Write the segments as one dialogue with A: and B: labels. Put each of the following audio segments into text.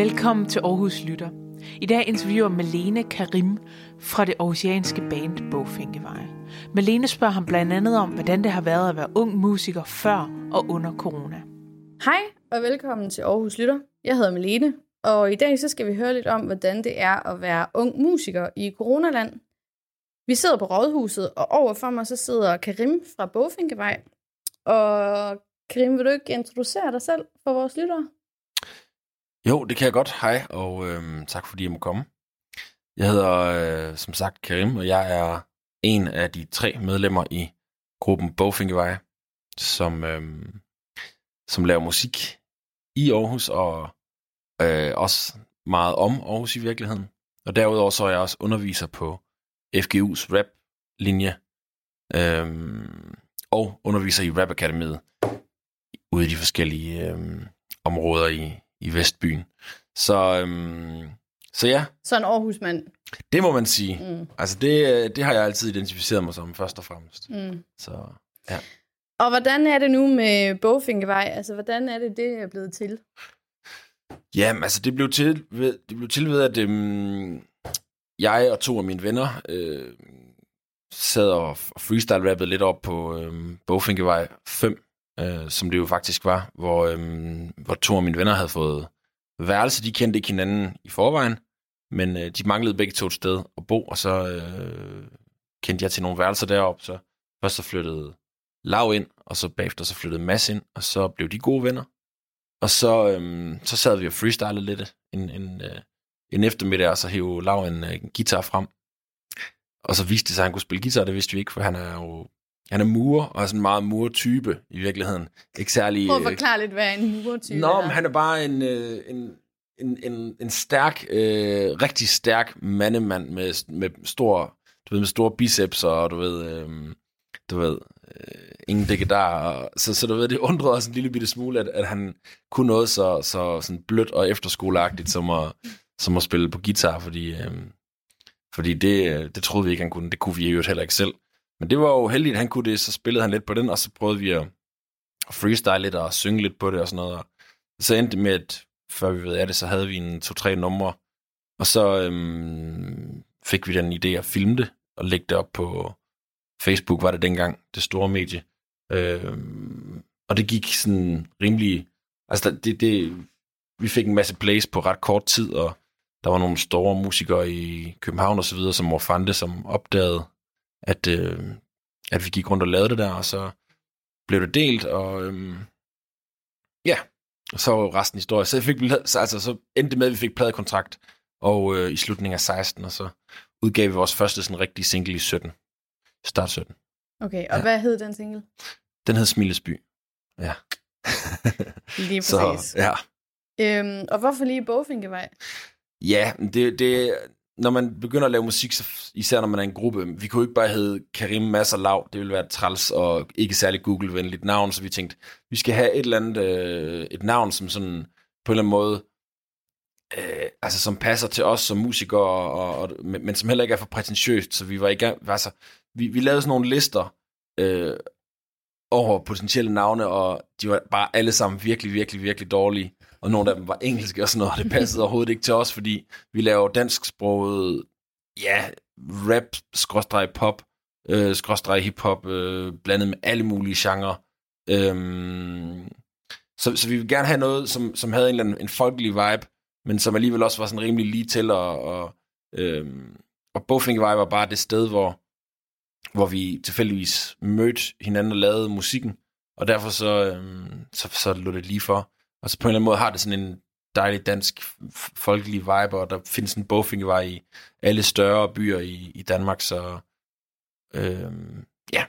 A: Velkommen til Aarhus Lytter. I dag interviewer Malene Karim fra det aarhusianske band Bogfinkevej. Malene spørger ham blandt andet om, hvordan det har været at være ung musiker før og under corona.
B: Hej og velkommen til Aarhus Lytter. Jeg hedder Malene, og i dag så skal vi høre lidt om, hvordan det er at være ung musiker i coronaland. Vi sidder på Rådhuset, og overfor mig så sidder Karim fra Bogfinkevej. Og Karim, vil du ikke introducere dig selv for vores lyttere?
C: Jo, det kan jeg godt. Hej, og øhm, tak fordi jeg må komme. Jeg hedder øh, som sagt Karim, og jeg er en af de tre medlemmer i gruppen Bogfinkevej, som, øhm, som laver musik i Aarhus, og øh, også meget om Aarhus i virkeligheden. Og derudover så er jeg også underviser på FGU's rap-linje, øhm, og underviser i Rap Akademiet ude i de forskellige øhm, områder i, i Vestbyen. Så, øhm, så ja,
B: Så en Aarhusmand.
C: det må man sige.
B: Mm.
C: Altså det, det har jeg altid identificeret mig som, først og fremmest.
B: Mm.
C: Så
B: Og hvordan er det nu med Bogfinkevej? Altså, hvordan er det, det er blevet til?
C: ja, men altså det blev til ved, det blev til ved at øhm, jeg og to af mine venner øh, sad og freestyle-rappede lidt op på øhm, Bogfinkevej 5, øh, som det jo faktisk var, hvor, øh, hvor to af mine venner havde fået værelse. De kendte ikke hinanden i forvejen, men øh, de manglede begge to et sted at bo, og så øh, kendte jeg til nogle værelser deroppe. Så først så flyttede Lav ind, og så bagefter så flyttede Mads ind, og så blev de gode venner. Og så, øh, så sad vi og freestylede lidt en, en, øh, en eftermiddag, og så hævde Lav en, øh, en guitar frem. Og så viste det sig, at han kunne spille guitar, det vidste vi ikke, for han er jo han er murer, og er sådan en meget murtype i virkeligheden. Ikke særlig...
B: Prøv at
C: øh,
B: forklare lidt, hvad en murtype
C: Nå,
B: er.
C: men han er bare en, øh, en, en, en, en stærk, øh, rigtig stærk mandemand med, med stor, du ved, med store biceps, og du ved, øh, du ved, øh, ingen dækkedar. Og, så, så du ved, det undrede os en lille bitte smule, at, at han kunne noget så, så sådan blødt og efterskoleagtigt, som at, som at spille på guitar, fordi, øh, fordi det, øh, det troede vi ikke, han kunne. Det kunne vi jo heller ikke selv. Men det var jo heldigt, at han kunne det, så spillede han lidt på den, og så prøvede vi at freestyle lidt og synge lidt på det og sådan noget. Og så endte det med, at før vi ved af det, så havde vi en to-tre numre, og så øhm, fik vi den idé at filme det og lægge det op på Facebook, var det dengang, det store medie. Øhm, og det gik sådan rimelig... Altså, det, det, vi fik en masse plays på ret kort tid, og der var nogle store musikere i København og så videre, som var fandt som opdagede, at, øh, at vi gik rundt og lavede det der, og så blev det delt, og øhm, ja, så var resten historie. Så, fik så, altså, så endte det med, at vi fik pladekontrakt, og øh, i slutningen af 16, og så udgav vi vores første sådan rigtige single i 17. Start 17.
B: Okay, og
C: Ja.
B: hvad hed den single?
C: Den hed Smilesby. Ja.
B: Lige
C: så,
B: præcis.
C: ja.
B: Øhm, og hvorfor lige Bogfinkevej?
C: Ja, det, det, når man begynder at lave musik, så især når man er en gruppe, vi kunne ikke bare hedde Karim Masser Lav, det ville være et træls og ikke særlig Google-venligt navn, så vi tænkte, vi skal have et eller andet, øh, et navn, som sådan på en eller anden måde, øh, altså som passer til os som musikere, og, og, men, men som heller ikke er for prætentiøst, så vi var ikke, altså, vi, vi lavede sådan nogle lister øh, over potentielle navne, og de var bare alle sammen virkelig, virkelig, virkelig dårlige og nogle af dem var engelske og sådan noget, og det passede overhovedet ikke til os, fordi vi laver dansksproget, ja, rap, skråstrej pop, øh, skråstrej hiphop, øh, blandet med alle mulige genrer. Øhm, så, så vi vil gerne have noget, som, som havde en eller anden en folkelig vibe, men som alligevel også var sådan rimelig lige til, og, og, øhm, og Bowfinger var bare det sted, hvor, hvor vi tilfældigvis mødte hinanden og lavede musikken, og derfor så, øhm, så, så lå det lige for. Og så på en eller anden måde har det sådan en dejlig dansk folkelig vibe, og der findes en bogfingervej i alle større byer i, i Danmark, så øhm, ja.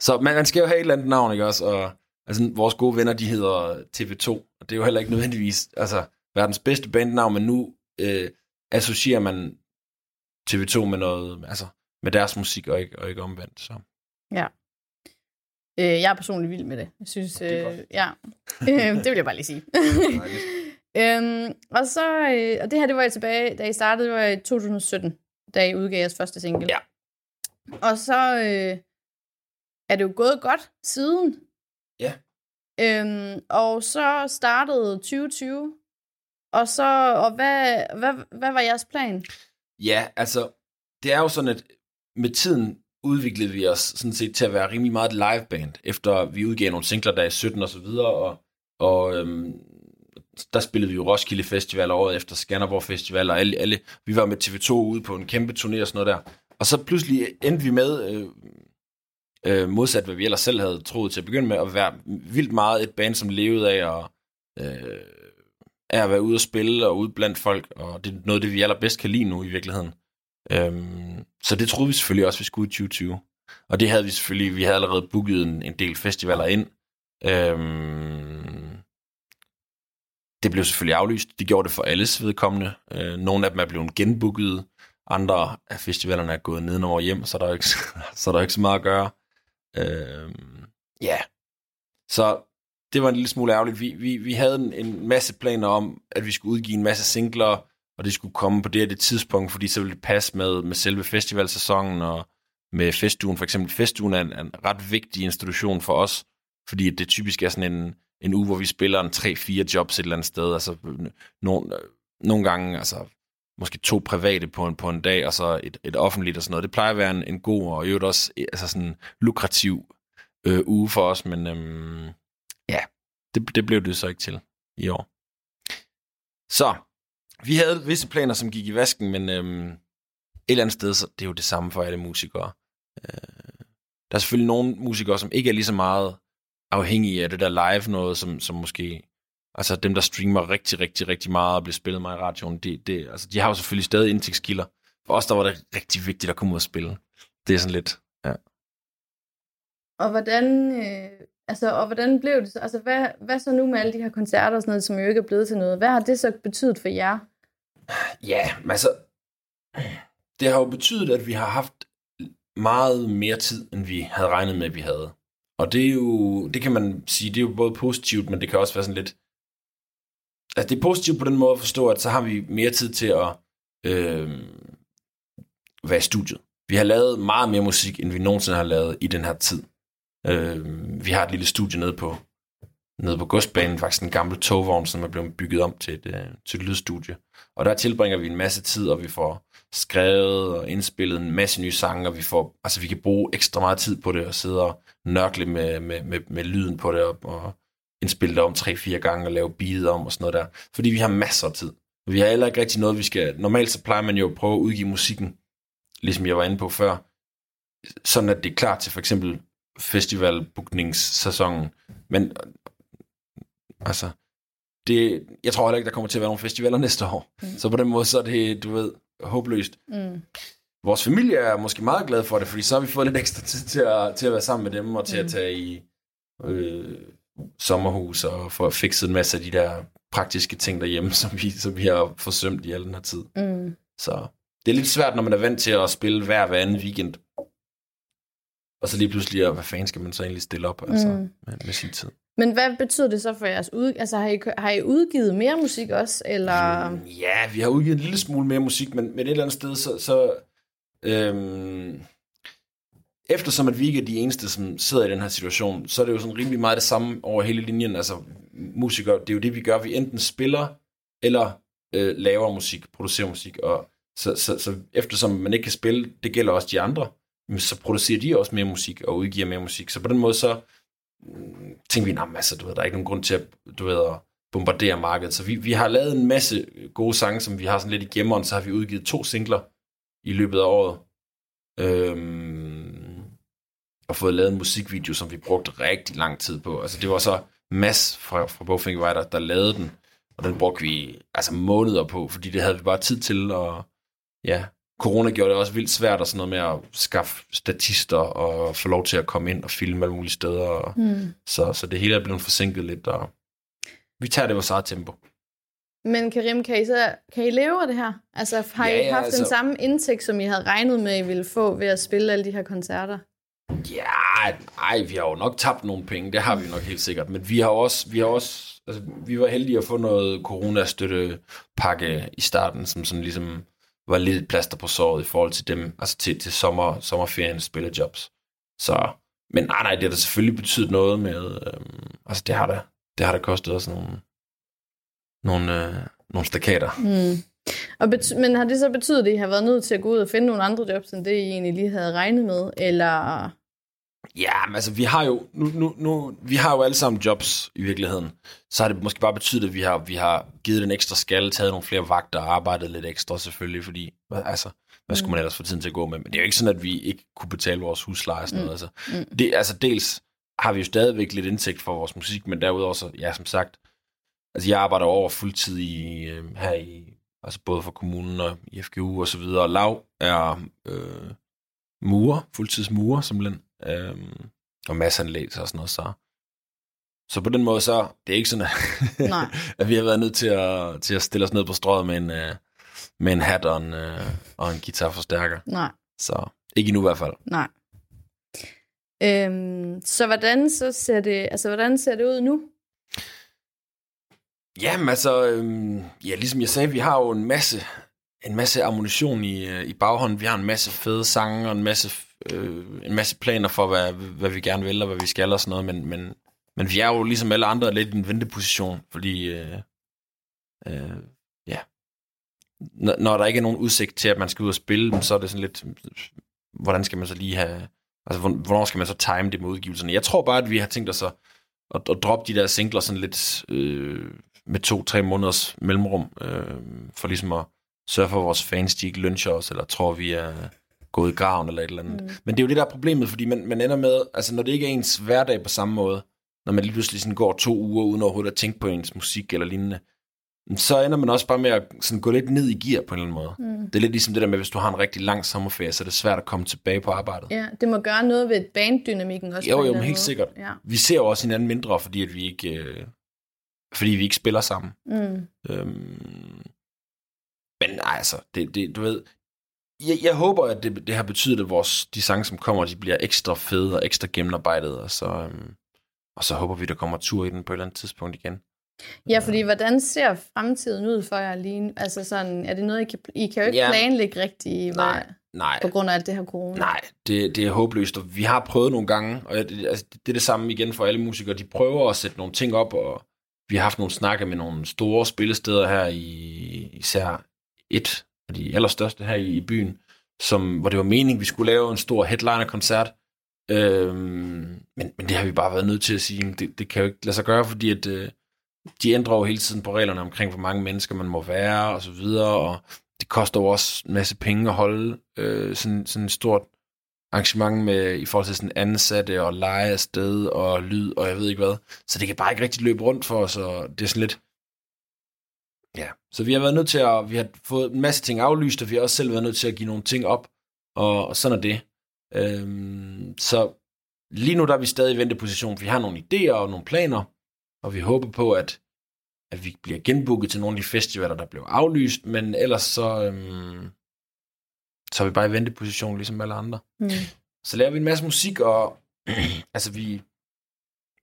C: Så man, man skal jo have et eller andet navn, ikke også? Og altså, vores gode venner, de hedder TV2, og det er jo heller ikke nødvendigvis altså, verdens bedste bandnavn, men nu øh, associerer man TV2 med noget, altså med deres musik, og ikke, og ikke omvendt, så. Ja.
B: Øh, jeg er personligt vild med det. Jeg synes,
C: Det er
B: øh,
C: godt.
B: ja. øh, det vil jeg bare lige sige. øhm, og så, øh, og det her, det var jeg tilbage, da I startede, det var i 2017, da I udgav jeres første single.
C: Ja.
B: Og så øh, er det jo gået godt siden.
C: Ja.
B: Øhm, og så startede 2020, Og så, og hvad, hvad, hvad var jeres plan?
C: Ja, altså, det er jo sådan, at med tiden udviklede vi os sådan set til at være rimelig meget et liveband, efter vi udgav nogle singler der i 17 og så videre, og, og øhm, der spillede vi jo Roskilde Festival året efter Skanderborg Festival, og alle, alle, vi var med TV2 ude på en kæmpe turné og sådan noget der. Og så pludselig endte vi med, øh, øh, modsat hvad vi ellers selv havde troet til at begynde med, at være vildt meget et band, som levede af at, øh, af at være ude og spille og ude blandt folk, og det er noget af det, vi allerbedst kan lide nu i virkeligheden. Øhm, så det troede vi selvfølgelig også, vi skulle i 2020. Og det havde vi selvfølgelig, vi havde allerede booket en, en del festivaler ind. Øhm, det blev selvfølgelig aflyst. Det gjorde det for alles vedkommende. Øh, nogle af dem er blevet genbooket. Andre af festivalerne er gået nedenover hjem, så der er ikke, så der er ikke så meget at gøre. Øhm, ja. Yeah. Så det var en lille smule ærgerligt. Vi, vi, vi havde en, en masse planer om, at vi skulle udgive en masse singler, og det skulle komme på det her det tidspunkt, fordi så ville det passe med, med selve festivalsæsonen og med festugen. For eksempel festugen er en, en ret vigtig institution for os, fordi det typisk er sådan en, en uge, hvor vi spiller en 3-4 jobs et eller andet sted. Altså, nogle, nogle gange, altså, måske to private på en, på en dag, og så et, et offentligt og sådan noget. Det plejer at være en, en god og i øvrigt også eh, altså sådan lukrativ øh, uge for os, men øhm, ja, det, det blev det så ikke til i år. Så, vi havde visse planer, som gik i vasken, men øhm, et eller andet sted, så det er jo det samme for alle musikere. Øh, der er selvfølgelig nogle musikere, som ikke er lige så meget afhængige af det der live noget, som, som måske... Altså dem, der streamer rigtig, rigtig, rigtig meget og bliver spillet meget i radioen, det, det, altså, de har jo selvfølgelig stadig indtægtskilder. For os, der var det rigtig vigtigt at komme ud og spille. Det er sådan lidt, ja.
B: Og hvordan, øh, altså, og hvordan blev det så? Altså, hvad, hvad så nu med alle de her koncerter og sådan noget, som jo ikke er blevet til noget? Hvad har det så betydet for jer?
C: Ja, altså, det har jo betydet, at vi har haft meget mere tid, end vi havde regnet med, at vi havde. Og det er jo, det kan man sige, det er jo både positivt, men det kan også være sådan lidt, altså det er positivt på den måde at forstå, at så har vi mere tid til at øh, være i studiet. Vi har lavet meget mere musik, end vi nogensinde har lavet i den her tid. Øh, vi har et lille studie nede på, nede på godsbanen, faktisk en gammel togvogn, som er blevet bygget om til et, øh, til et lydstudie. Og der tilbringer vi en masse tid, og vi får skrevet og indspillet en masse nye sange, og vi, får, altså, vi kan bruge ekstra meget tid på det, og sidde og nørkle med, med, med, med lyden på det, og, og indspille det om tre-fire gange, og lave beat om, og sådan noget der. Fordi vi har masser af tid. Vi har heller ikke rigtig noget, vi skal... Normalt så plejer man jo at prøve at udgive musikken, ligesom jeg var inde på før, sådan at det er klar til for eksempel festivalbookningssæsonen. Men altså, det, jeg tror heller ikke, der kommer til at være nogle festivaler næste år. Mm. Så på den måde, så er det, du ved, håbløst. Mm. Vores familie er måske meget glad for det, fordi så har vi fået lidt ekstra tid til at, til at være sammen med dem, og til mm. at tage i øh, sommerhus, og få fikset en masse af de der praktiske ting derhjemme, som vi, som vi har forsømt i al den her tid. Mm. Så det er lidt svært, når man er vant til at spille hver hver anden weekend. Og så lige pludselig, hvad fanden skal man så egentlig stille op altså, mm. med, med sin tid?
B: Men hvad betyder det så for jeres ud... Altså, har I, har I udgivet mere musik også, eller...
C: Ja, vi har udgivet en lille smule mere musik, men, men et eller andet sted, så... så øhm, eftersom at vi ikke er de eneste, som sidder i den her situation, så er det jo sådan rimelig meget det samme over hele linjen. Altså, musikere, det er jo det, vi gør. Vi enten spiller, eller øh, laver musik, producerer musik. Og så, så, så eftersom man ikke kan spille, det gælder også de andre, så producerer de også mere musik og udgiver mere musik. Så på den måde, så tænkte vi, nej, altså, du ved, der er ikke nogen grund til at, du ved, at bombardere markedet. Så vi, vi har lavet en masse gode sange, som vi har sådan lidt i gemmeren, så har vi udgivet to singler i løbet af året. Øhm, og fået lavet en musikvideo, som vi brugte rigtig lang tid på. Altså det var så Mads fra, fra Bowfinger Rider, der lavede den, og den brugte vi altså måneder på, fordi det havde vi bare tid til, og ja, corona gjorde det også vildt svært og sådan noget med at skaffe statister og få lov til at komme ind og filme alle mulige steder. Mm. så, så det hele er blevet forsinket lidt, og vi tager det vores eget tempo.
B: Men Karim, kan I, så, kan I leve af det her? Altså har ja, I haft altså... den samme indtægt, som I havde regnet med, I ville få ved at spille alle de her koncerter?
C: Ja, nej, vi har jo nok tabt nogle penge, det har vi nok helt sikkert. Men vi har også, vi har også altså, vi var heldige at få noget coronastøttepakke i starten, som sådan ligesom var lidt plaster på såret i forhold til dem, altså til, til sommer, sommerferien spillejobs. Så, men nej, nej, det har da selvfølgelig betydet noget med, øhm, altså det har da, det har da kostet os nogle, nogle, øh, nogle stakater.
B: Mm. Og bety- men har det så betydet, at I har været nødt til at gå ud og finde nogle andre jobs, end det I egentlig lige havde regnet med? Eller...
C: Ja, men altså, vi har jo, nu, nu, nu, vi har jo alle sammen jobs i virkeligheden. Så har det måske bare betydet, at vi har, vi har givet den ekstra skal, taget nogle flere vagter og arbejdet lidt ekstra selvfølgelig, fordi, altså, hvad skulle man ellers få tiden til at gå med? Men det er jo ikke sådan, at vi ikke kunne betale vores husleje og sådan noget. Altså,
B: Mm.
C: det, altså dels har vi jo stadigvæk lidt indtægt for vores musik, men derudover så, ja, som sagt, altså jeg arbejder over fuldtid i, øh, her i, altså både for kommunen og i FGU og så videre, og Lav er øh, murer, fuldtidsmurer simpelthen, øh, og masseanlæg og sådan noget, så så på den måde så, det er ikke sådan, at,
B: Nej.
C: at vi har været nødt til at, til at stille os ned på strøget med en, øh, med en hat og en, øh, og en guitarforstærker.
B: Nej,
C: Så ikke endnu i hvert fald.
B: nej. Øhm, så hvordan så ser det, altså hvordan ser det ud nu?
C: Jamen altså, øhm, ja, ligesom jeg sagde, vi har jo en masse, en masse ammunition i, øh, i baghånden. Vi har en masse fede sange og en masse, øh, en masse planer for, hvad, hvad vi gerne vil og hvad vi skal og sådan noget. Men, men, men vi er jo ligesom alle andre lidt i en venteposition, fordi øh, øh, ja, når, når der ikke er nogen udsigt til, at man skal ud og spille, så er det sådan lidt, hvordan skal man så lige have, altså hvor- hvornår skal man så time det med udgivelserne? Jeg tror bare, at vi har tænkt os at, at, at droppe de der singler sådan lidt øh, med to-tre måneders mellemrum, øh, for ligesom at sørge for, at vores fans de ikke lyncher os, eller tror, vi er gået i graven eller et eller andet. Mm. Men det er jo det, der er problemet, fordi man, man ender med, altså når det ikke er ens hverdag på samme måde, når man lige pludselig sådan går to uger uden overhovedet at tænke på ens musik eller lignende, så ender man også bare med at sådan gå lidt ned i gear på en eller anden måde.
B: Mm.
C: Det er lidt ligesom det der med, hvis du har en rigtig lang sommerferie, så er det svært at komme tilbage på arbejdet.
B: Ja, det må gøre noget ved banddynamikken også.
C: Jo, jo, men helt
B: måde.
C: sikkert.
B: Ja.
C: Vi ser jo også hinanden mindre, fordi at vi ikke, øh, fordi vi ikke spiller sammen.
B: Mm.
C: Øhm, men nej, altså, det, det, du ved, jeg, jeg håber, at det, det har betydet, at vores, de sange, som kommer, de bliver ekstra fede og ekstra gennemarbejdet, og så, øhm, og så håber vi, der kommer tur i den på et eller andet tidspunkt igen.
B: Ja, fordi hvordan ser fremtiden ud for jer lige? Altså sådan, er det noget, I kan, I kan jo ikke
C: Ja.
B: planlægge rigtigt
C: Nej, nej,
B: på grund af alt det her corona.
C: nej, det, det er håbløst, og vi har prøvet nogle gange, og det, altså, det er det samme igen for alle musikere, de prøver at sætte nogle ting op, og vi har haft nogle snakke med nogle store spillesteder her i især et af de allerstørste her i, i byen, som, hvor det var meningen, vi skulle lave en stor headliner-koncert. Øhm, men, men det har vi bare været nødt til at sige, det, det kan jo ikke lade sig gøre, fordi at, øh, de ændrer jo hele tiden på reglerne omkring, hvor mange mennesker man må være, og så videre, og det koster jo også en masse penge at holde øh, sådan, sådan et stort arrangement med, i forhold til sådan ansatte og leje af sted og lyd og jeg ved ikke hvad. Så det kan bare ikke rigtig løbe rundt for os, og det er sådan lidt... Ja, så vi har været nødt til at... Vi har fået en masse ting aflyst, og vi har også selv været nødt til at give nogle ting op, og, og sådan er det. Øhm, så lige nu der er vi stadig i venteposition. Vi har nogle idéer og nogle planer, og vi håber på, at, at vi bliver genbooket til nogle af de festivaler, der blev aflyst, men ellers så, øhm, så er vi bare i venteposition, ligesom alle andre.
B: Mm.
C: Så laver vi en masse musik, og altså vi,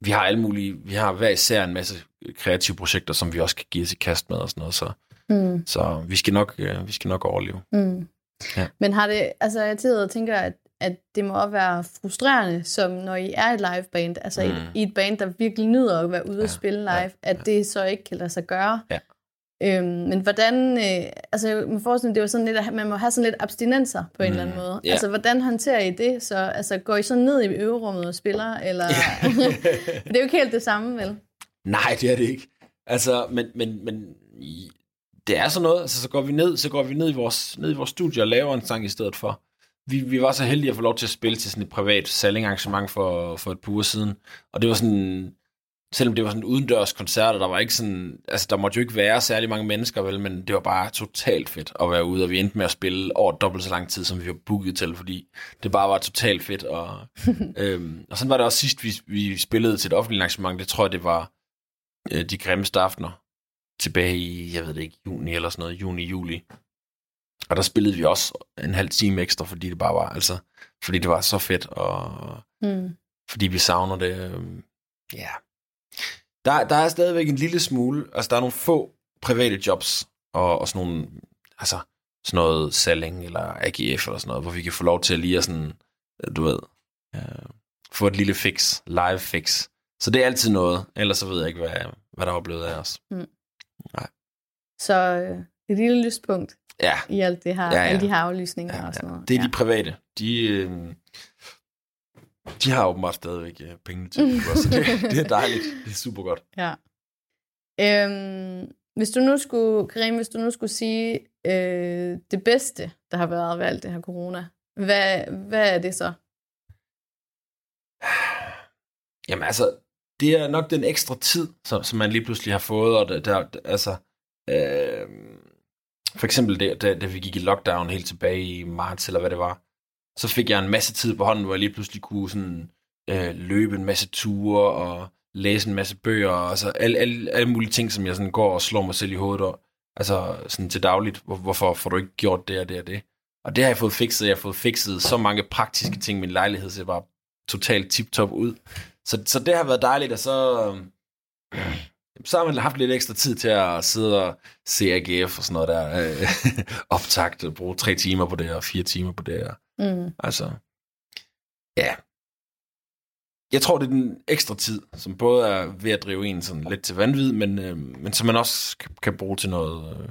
C: vi har alle mulige, vi har hver især en masse kreative projekter, som vi også kan give os i kast med og sådan noget, så,
B: Mm.
C: så vi, skal nok, øh, vi skal nok overleve.
B: Mm.
C: Ja.
B: Men har det, altså jeg tidligere tænker, at, at det må også være frustrerende, som når I er et liveband, altså mm. I, i et band, der virkelig nyder at være ude og
C: Ja,
B: spille live,
C: ja,
B: at
C: ja.
B: det så ikke kan lade sig gøre.
C: Ja.
B: Øhm, men hvordan, øh, altså jeg må forestille, det jo sådan lidt, at man må have sådan lidt abstinenser på en
C: Mm,
B: eller anden måde.
C: ja.
B: Altså hvordan håndterer I det? Så altså, går I så ned i øverummet og spiller, eller? det er jo ikke helt det samme, vel?
C: Nej, det er det ikke. Altså, men, men, men det er sådan noget, altså så går vi ned, så går vi ned i vores, ned i vores studie og laver en sang i stedet for. Vi, vi var så heldige at få lov til at spille til sådan et privat salgingarrangement for, for et par uger siden, og det var sådan, selvom det var sådan en udendørs koncert, og der var ikke sådan, altså der måtte jo ikke være særlig mange mennesker, vel, men det var bare totalt fedt at være ude, og vi endte med at spille over dobbelt så lang tid, som vi var booket til, fordi det bare var totalt fedt, og, øhm, og sådan var det også sidst, vi, vi spillede til et offentligt arrangement, det tror jeg, det var øh, de grimmeste aftener tilbage i, jeg ved det ikke, juni eller sådan noget, juni, juli. Og der spillede vi også en halv time ekstra, fordi det bare var, altså, fordi det var så fedt, og
B: Mm.
C: fordi vi savner det. øhm, Ja. Der, der er stadigvæk en lille smule, altså der er nogle få private jobs, og, og sådan nogle, altså sådan noget Salling eller AGF eller sådan noget, hvor vi kan få lov til at lige at sådan, øh, du ved, øh, få et lille fix, live fix. Så det er altid noget, ellers så ved jeg ikke, hvad, hvad der er blevet af os.
B: Så øh, et lille lyspunkt
C: Ja,
B: i alt det her,
C: Ja, ja.
B: alle de her aflysninger
C: ja,
B: og sådan
C: ja.
B: noget.
C: det er
B: ja.
C: de private. De, øh, de har åbenbart stadigvæk øh, pengene til det, så det, det er dejligt. Det er super godt.
B: Ja. Øhm, hvis du nu skulle, Karim, hvis du nu skulle sige øh, det bedste, der har været ved alt det her corona, hvad, hvad er det så?
C: Jamen altså, det er nok den ekstra tid, som, som man lige pludselig har fået, og der, der altså, øh, for eksempel det, da, da vi gik i lockdown helt tilbage i marts, eller hvad det var, så fik jeg en masse tid på hånden, hvor jeg lige pludselig kunne sådan, øh, løbe en masse ture, og læse en masse bøger, og altså så alle, alle, alle mulige ting, som jeg sådan går og slår mig selv i hovedet over, altså sådan til dagligt, hvor, hvorfor får du ikke gjort det og det og det? Og det har jeg fået fikset, jeg har fået fikset så mange praktiske ting i min lejlighed, så jeg var totalt tip-top ud. Så, så det har været dejligt, og så, øhm, så har man haft lidt ekstra tid til at sidde og se AGF og sådan noget der. Øh, optagt og bruge tre timer på det, og fire timer på det. Og,
B: Mm.
C: altså, ja. Jeg tror, det er den ekstra tid, som både er ved at drive en sådan lidt til vanvid, men, øh, men som man også kan, kan bruge til noget, øh,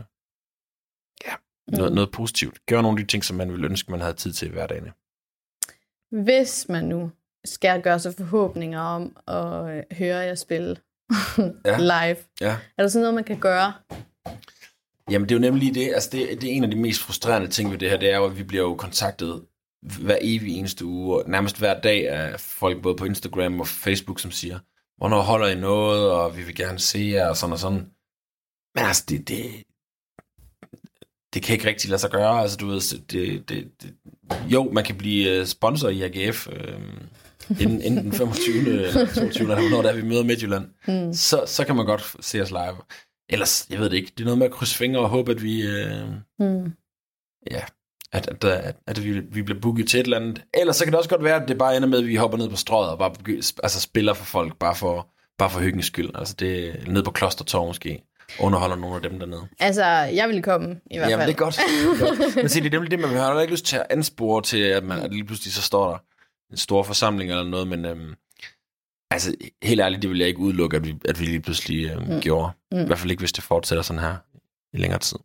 C: ja, noget,
B: Mm.
C: noget positivt. Gøre nogle af de ting, som man ville ønske, man havde tid til i hverdagen.
B: Hvis man nu skal gøre sig forhåbninger om at øh, høre jer spille
C: Ja.
B: live,
C: Ja.
B: er der sådan noget, man kan gøre?
C: Jamen, det er jo nemlig det. Altså, det, det er en af de mest frustrerende ting ved det her, det er jo, at vi bliver jo kontaktet hver evig eneste uge, og nærmest hver dag af folk både på Instagram og Facebook, som siger, hvornår holder I noget, og vi vil gerne se jer, og sådan og sådan. Men altså, det, det, det kan ikke rigtig lade sig gøre. Altså, du ved, det, det, det, jo, man kan blive øh, sponsor i AGF, øh, inden, inden den 25. eller 22. eller hvornår der vi møder Midtjylland
B: Mm.
C: så, så kan man godt se os live. Ellers, jeg ved det ikke, det er noget med at krydse fingre og håbe, at vi, øh,
B: Mm.
C: ja, at, at, at, at vi, vi bliver booket til et eller andet. Ellers så kan det også godt være, at det bare ender med, at vi hopper ned på strøget og bare altså spiller for folk, bare for, bare for hyggens skyld. Altså det er ned på Klostertorv måske. Underholder nogle af dem dernede.
B: Altså, jeg vil komme i hvert
C: Jamen,
B: fald.
C: det er godt. Det er godt. Men se, det er nemlig det, man har ikke lyst til at anspore til, at man at lige pludselig så står der en stor forsamling eller noget, men øhm, altså, helt ærligt, det vil jeg ikke udelukke, at vi, at vi lige pludselig øhm,
B: mm.
C: gjorde.
B: Mm.
C: I hvert fald ikke, hvis det fortsætter sådan her i længere tid.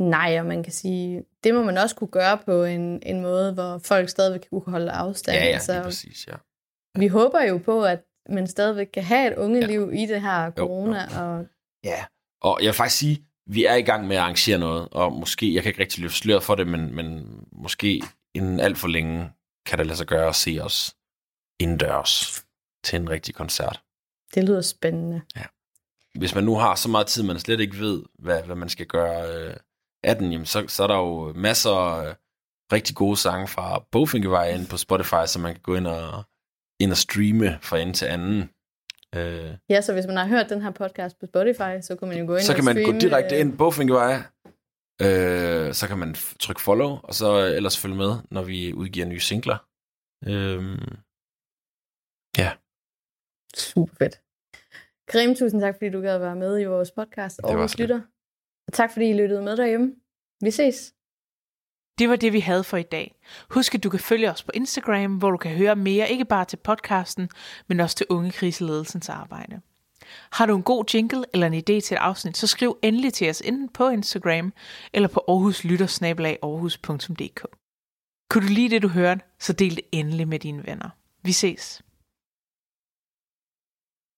B: Nej, og man kan sige, det må man også kunne gøre på en, en måde, hvor folk stadigvæk kunne holde afstand.
C: Ja, ja,
B: altså,
C: præcis, ja.
B: vi håber jo på, at man stadigvæk kan have et ungeliv ja. i det her
C: Jo,
B: corona. Og,
C: Ja, og jeg vil faktisk sige, vi er i gang med at arrangere noget, og måske, jeg kan ikke rigtig løfte sløret for det, men, men måske inden alt for længe kan det lade sig gøre at se os indendørs til en rigtig koncert.
B: det lyder spændende.
C: hvis man nu har så meget tid, man slet ikke ved, hvad, hvad man skal gøre øh, af den, jamen, så, så er der jo masser af øh, rigtig gode sange fra Bogfinkevej inde på Spotify, så man kan gå ind og, ind og streame fra ende til anden. Øh,
B: Ja, så hvis man har hørt den her podcast på Spotify, så kan man jo gå ind
C: så
B: og
C: kan man gå
B: streame,
C: direkte
B: øh,
C: ind på Bogfinkevej, øh, så kan man trykke follow, og så ellers følge med, når vi udgiver nye singler. Øh,
B: Super fedt. Grim, tusind tak, fordi du gad være med i vores podcast.
C: så lidt.
B: Lytter. Og tak, fordi I lyttede med derhjemme. Vi ses.
A: Det var det, vi havde for i dag. Husk, at du kan følge os på Instagram, hvor du kan høre mere, ikke bare til podcasten, men også til Unge Kriseledelsens arbejde. Har du en god jingle eller en idé til et afsnit, så skriv endelig til os enten på Instagram eller på aarhuslyttersnabelag.aarhus.dk. Kunne du lide det, du hørte, så del det endelig med dine venner. Vi ses.